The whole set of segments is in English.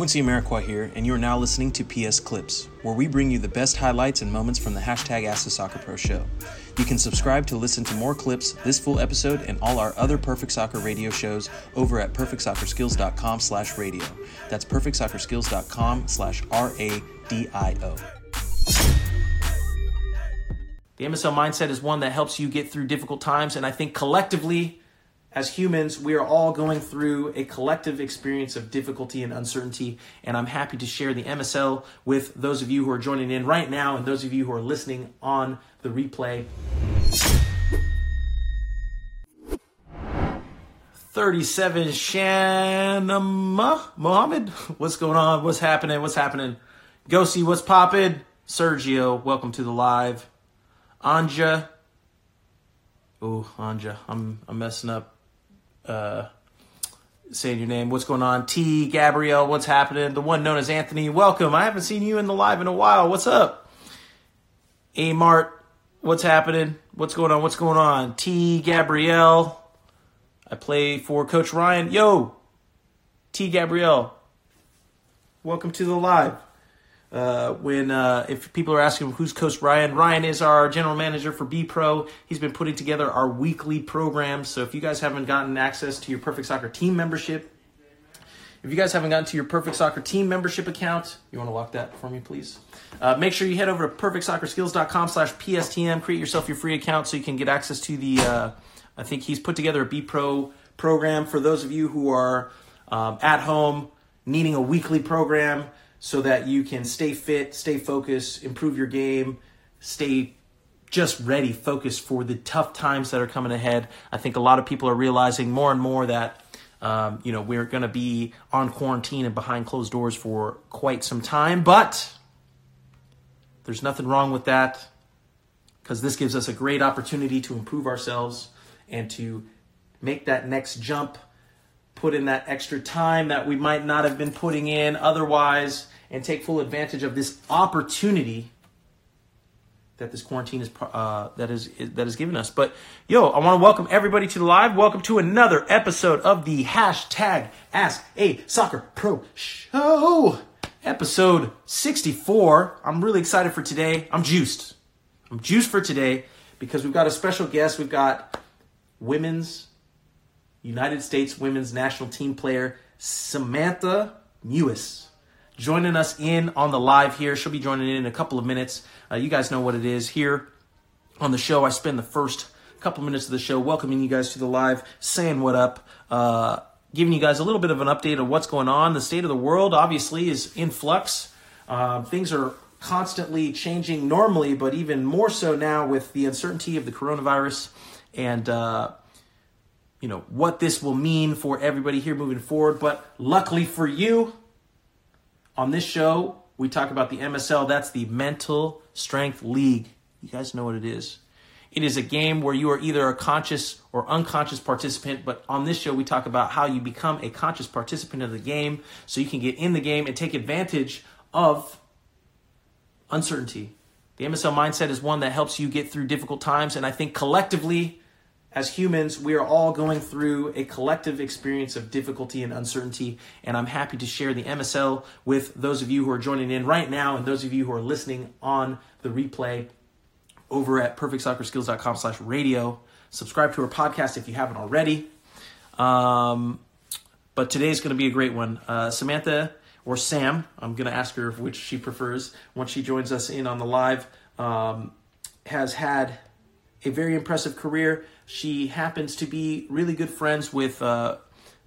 Quincy Amarikwa here, and you are now listening to PS Clips, where we bring you the best highlights and moments from the hashtag Ask the Soccer Pro show. You can subscribe to listen to more clips, this full episode, and all our other Perfect Soccer radio shows over at perfectsoccerskills.com slash radio. That's perfectsoccerskills.com slash R-A-D-I-O. The MSL mindset is one that helps you get through difficult times, and I think collectively, as humans, we are all going through a collective experience of difficulty and uncertainty, and I'm happy to share the MSL with those of you who are joining in right now and those of you who are listening on the replay. 37 Shanama uh, Mohammed. What's going on? What's happening? What's happening? Go see what's popping. Sergio, welcome to the live. Anja. Oh, Anja, I'm I'm messing up uh, saying your name. What's going on? T, Gabrielle, what's happening? The one known as Anthony, welcome. I haven't seen you in the live in a while. What's up? A Mart, what's happening? What's going on? What's going on? T, Gabrielle. I play for Coach Ryan. Yo, T, Gabrielle. Welcome to the live. Uh, when uh, if people are asking who's Coach Ryan, Ryan is our general manager for B Pro. He's been putting together our weekly programs. So if you guys haven't gotten access to your Perfect Soccer team membership, if you guys haven't gotten to your Perfect Soccer team membership account, you want to lock that for me, please. Uh, make sure you head over to perfectsoccerskills.com/pstm. Create yourself your free account so you can get access to the. Uh, I think he's put together a B Pro program for those of you who are um, at home needing a weekly program so that you can stay fit, stay focused, improve your game, stay just ready, focused for the tough times that are coming ahead. I think a lot of people are realizing more and more that um, you know we're going to be on quarantine and behind closed doors for quite some time, but there's nothing wrong with that because this gives us a great opportunity to improve ourselves and to make that next jump put in that extra time that we might not have been putting in otherwise and take full advantage of this opportunity that this quarantine is uh, that is that is giving us. But yo, I want to welcome everybody to the live. Welcome to another episode of the hashtag Ask a Soccer Pro Show, episode sixty four. I'm really excited for today. I'm juiced. I'm juiced for today because we've got a special guest. We've got women's United States women's national team player Samantha Mewis joining us in on the live here. She'll be joining in in a couple of minutes. Uh, you guys know what it is here on the show. I spend the first couple minutes of the show welcoming you guys to the live, saying what up, uh, giving you guys a little bit of an update on what's going on. The state of the world obviously is in flux. Uh, things are constantly changing normally, but even more so now with the uncertainty of the coronavirus and uh, you know what this will mean for everybody here moving forward. But luckily for you, on this show we talk about the MSL. That's the Mental Strength League. You guys know what it is. It is a game where you are either a conscious or unconscious participant, but on this show, we talk about how you become a conscious participant of the game so you can get in the game and take advantage of uncertainty. The MSL mindset is one that helps you get through difficult times, and I think collectively, as humans, we are all going through a collective experience of difficulty and uncertainty, and I'm happy to share the MSL with those of you who are joining in right now and those of you who are listening on the replay over at perfectsoccerskills.com slash radio. Subscribe to our podcast if you haven't already. Um, but today's going to be a great one. Uh, Samantha or Sam, I'm going to ask her which she prefers once she joins us in on the live, um, has had a very impressive career. She happens to be really good friends with uh,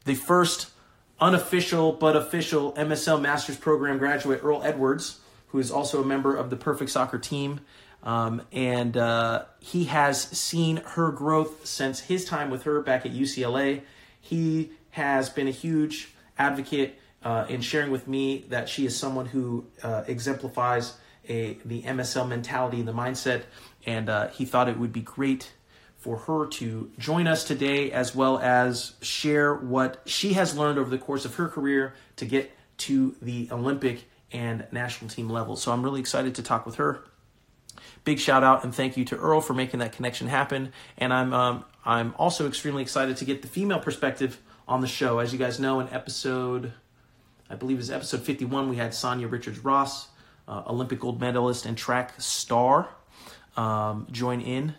the first unofficial but official MSL Masters Program graduate, Earl Edwards, who is also a member of the Perfect Soccer team. Um, and uh, he has seen her growth since his time with her back at UCLA. He has been a huge advocate uh, in sharing with me that she is someone who uh, exemplifies a the MSL mentality and the mindset. And uh, he thought it would be great for her to join us today, as well as share what she has learned over the course of her career to get to the Olympic and national team level. So I'm really excited to talk with her. Big shout out and thank you to Earl for making that connection happen. And I'm um, I'm also extremely excited to get the female perspective on the show. As you guys know, in episode I believe was episode 51. We had Sanya Richards Ross, uh, Olympic gold medalist and track star, um, join in,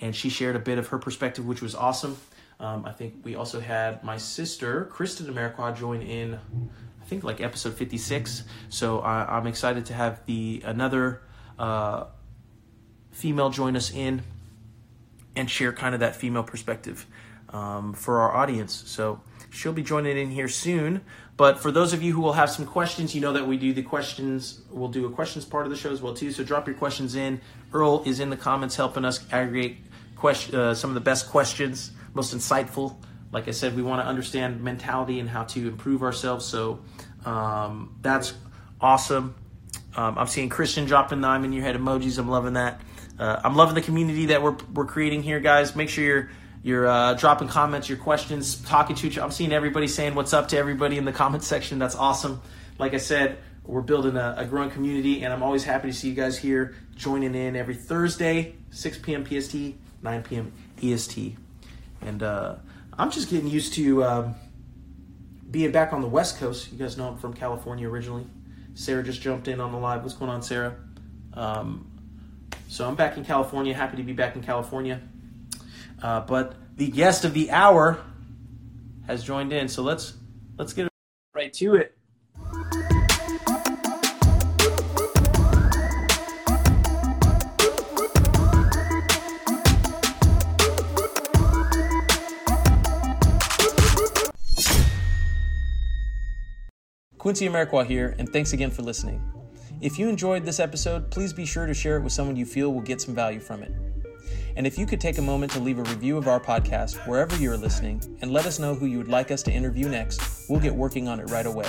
and she shared a bit of her perspective, which was awesome. Um, I think we also had my sister, Kristen Amarikwa, join in. I think like episode 56. So I, am excited to have the another uh, female join us in and share kind of that female perspective um, for our audience. So she'll be joining in here soon. But for those of you who will have some questions, you know that we do the questions. We'll do a questions part of the show as well too. So drop your questions in. Earl is in the comments helping us aggregate question, uh, some of the best questions, most insightful. Like I said, we want to understand mentality and how to improve ourselves. So um, that's awesome. Um, I'm seeing Christian dropping the I'm in your head emojis. I'm loving that. Uh, I'm loving the community that we're, we're creating here, guys. Make sure you're you're uh, dropping comments, your questions, talking to each. I'm seeing everybody saying what's up to everybody in the comment section. That's awesome. Like I said, we're building a, a, growing community, and I'm always happy to see you guys here joining in every Thursday, 6 p.m. PST, 9 p.m. EST. And uh, I'm just getting used to um, being back on the West Coast. You guys know I'm from California originally. Sarah just jumped in on the live. What's going on, Sarah? Um, so I'm back in California. Happy to be back in California. Uh, but the guest of the hour has joined in, so let's let's get right to it. Quincy Amarikwa here, and thanks again for listening. If you enjoyed this episode, please be sure to share it with someone you feel will get some value from it. And if you could take a moment to leave a review of our podcast wherever you are listening and let us know who you would like us to interview next, we'll get working on it right away.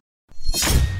you